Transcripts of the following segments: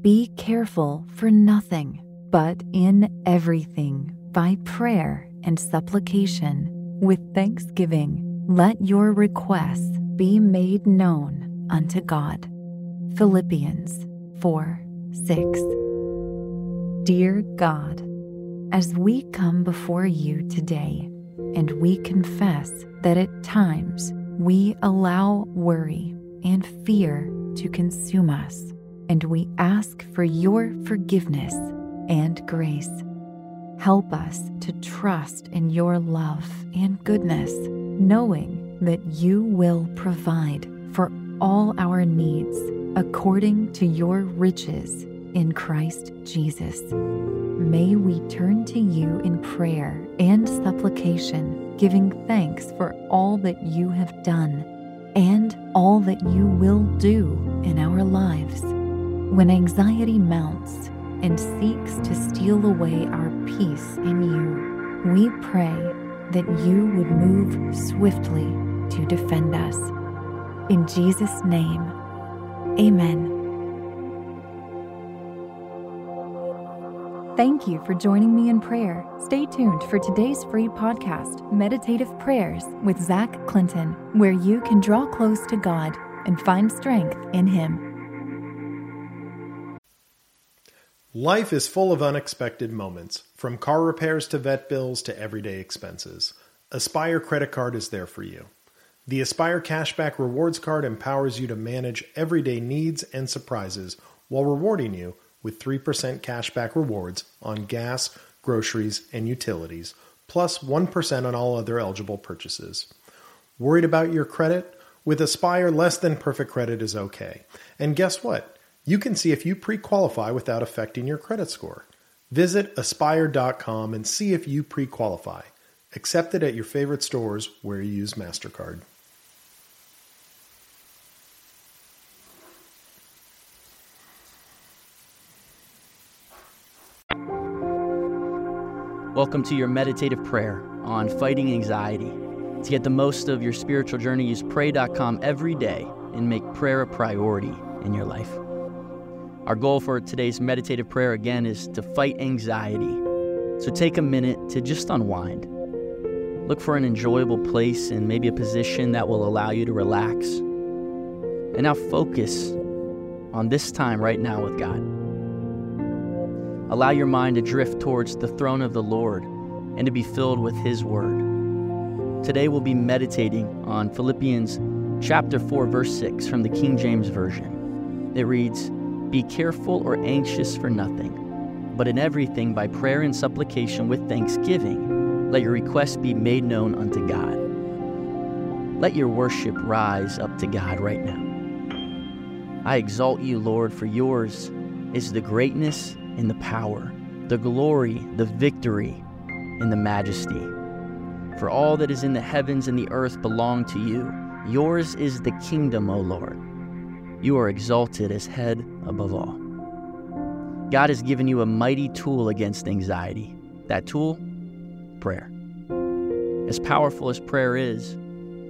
Be careful for nothing, but in everything, by prayer and supplication, with thanksgiving, let your requests be made known unto God. Philippians 4 6. Dear God, as we come before you today, and we confess that at times we allow worry and fear to consume us, and we ask for your forgiveness and grace. Help us to trust in your love and goodness, knowing that you will provide for all our needs according to your riches in Christ Jesus. May we turn to you in prayer and supplication, giving thanks for all that you have done and all that you will do in our lives. When anxiety mounts and seeks to steal away our peace in you, we pray that you would move swiftly to defend us. In Jesus' name, amen. Thank you for joining me in prayer. Stay tuned for today's free podcast, Meditative Prayers with Zach Clinton, where you can draw close to God and find strength in Him. Life is full of unexpected moments, from car repairs to vet bills to everyday expenses. Aspire Credit Card is there for you. The Aspire Cashback Rewards Card empowers you to manage everyday needs and surprises while rewarding you with 3% cashback rewards on gas, groceries, and utilities, plus 1 on all other eligible purchases. Worried about your credit? With Aspire, less than perfect credit is okay. And guess what? You can see if you pre qualify without affecting your credit score. Visit aspire.com and see if you pre qualify. Accept it at your favorite stores where you use MasterCard. Welcome to your meditative prayer on fighting anxiety. To get the most of your spiritual journey, use pray.com every day and make prayer a priority in your life. Our goal for today's meditative prayer again is to fight anxiety. So take a minute to just unwind. Look for an enjoyable place and maybe a position that will allow you to relax. And now focus on this time right now with God. Allow your mind to drift towards the throne of the Lord and to be filled with His Word. Today we'll be meditating on Philippians chapter 4 verse 6 from the King James Version. It reads, "Be careful or anxious for nothing, but in everything by prayer and supplication with thanksgiving let your requests be made known unto God." Let your worship rise up to God right now. I exalt you, Lord, for yours is the greatness and the power, the glory, the victory, and the majesty. For all that is in the heavens and the earth belong to you. Yours is the kingdom, O Lord. You are exalted as head above all. God has given you a mighty tool against anxiety. That tool? Prayer. As powerful as prayer is,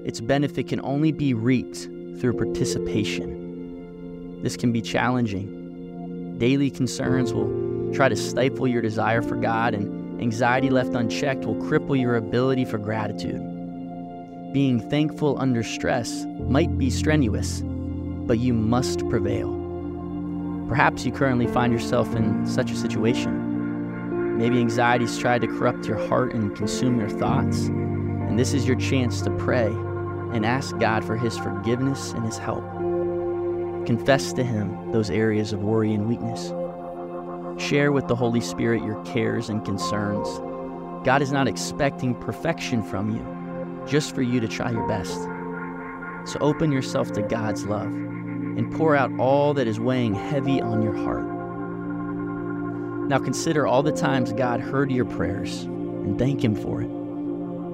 its benefit can only be reaped through participation. This can be challenging Daily concerns will try to stifle your desire for God, and anxiety left unchecked will cripple your ability for gratitude. Being thankful under stress might be strenuous, but you must prevail. Perhaps you currently find yourself in such a situation. Maybe anxiety's tried to corrupt your heart and consume your thoughts, and this is your chance to pray and ask God for His forgiveness and His help. Confess to Him those areas of worry and weakness. Share with the Holy Spirit your cares and concerns. God is not expecting perfection from you, just for you to try your best. So open yourself to God's love and pour out all that is weighing heavy on your heart. Now consider all the times God heard your prayers and thank Him for it.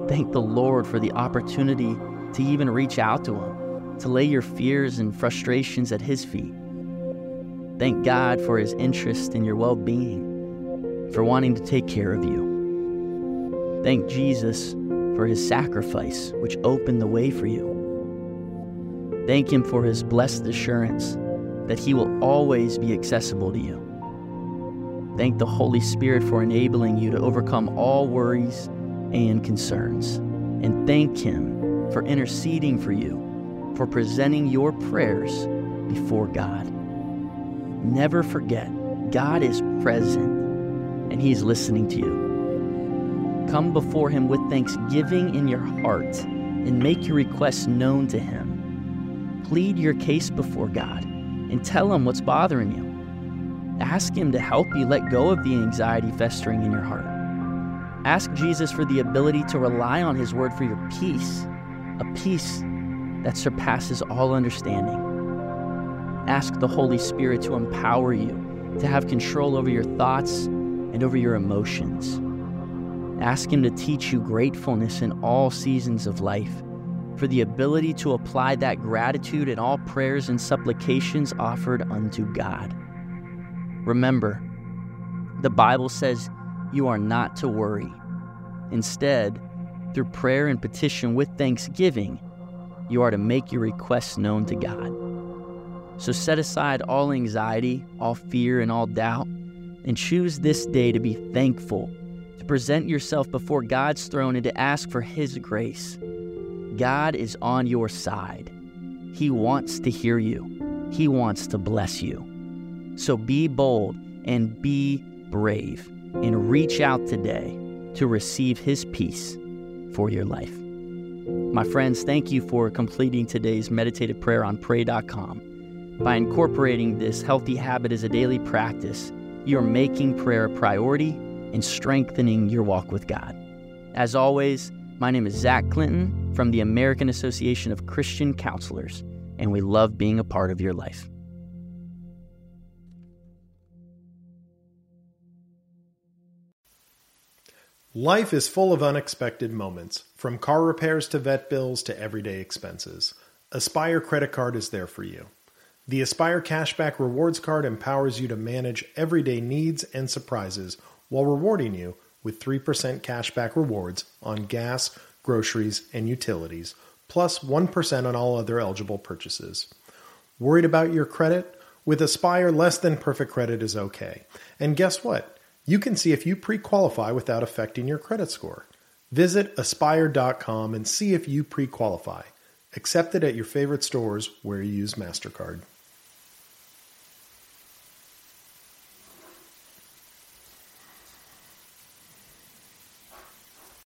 Thank the Lord for the opportunity to even reach out to Him to lay your fears and frustrations at His feet. Thank God for His interest in your well being, for wanting to take care of you. Thank Jesus for His sacrifice, which opened the way for you. Thank Him for His blessed assurance that He will always be accessible to you. Thank the Holy Spirit for enabling you to overcome all worries and concerns. And thank Him for interceding for you, for presenting your prayers before God. Never forget, God is present and He is listening to you. Come before Him with thanksgiving in your heart and make your requests known to Him. Plead your case before God and tell Him what's bothering you. Ask Him to help you let go of the anxiety festering in your heart. Ask Jesus for the ability to rely on His word for your peace, a peace that surpasses all understanding. Ask the Holy Spirit to empower you to have control over your thoughts and over your emotions. Ask Him to teach you gratefulness in all seasons of life, for the ability to apply that gratitude in all prayers and supplications offered unto God. Remember, the Bible says you are not to worry. Instead, through prayer and petition with thanksgiving, you are to make your requests known to God. So set aside all anxiety, all fear, and all doubt, and choose this day to be thankful, to present yourself before God's throne and to ask for His grace. God is on your side. He wants to hear you, He wants to bless you. So be bold and be brave and reach out today to receive His peace for your life. My friends, thank you for completing today's meditative prayer on pray.com. By incorporating this healthy habit as a daily practice, you're making prayer a priority and strengthening your walk with God. As always, my name is Zach Clinton from the American Association of Christian Counselors, and we love being a part of your life. Life is full of unexpected moments, from car repairs to vet bills to everyday expenses. Aspire Credit Card is there for you. The Aspire Cashback Rewards Card empowers you to manage everyday needs and surprises while rewarding you with 3% cashback rewards on gas, groceries, and utilities, plus 1 on all other eligible purchases. Worried about your credit? With Aspire, less than perfect credit is okay. And guess what? You can see if you pre qualify without affecting your credit score. Visit aspire.com and see if you pre qualify. Accepted at your favorite stores where you use MasterCard.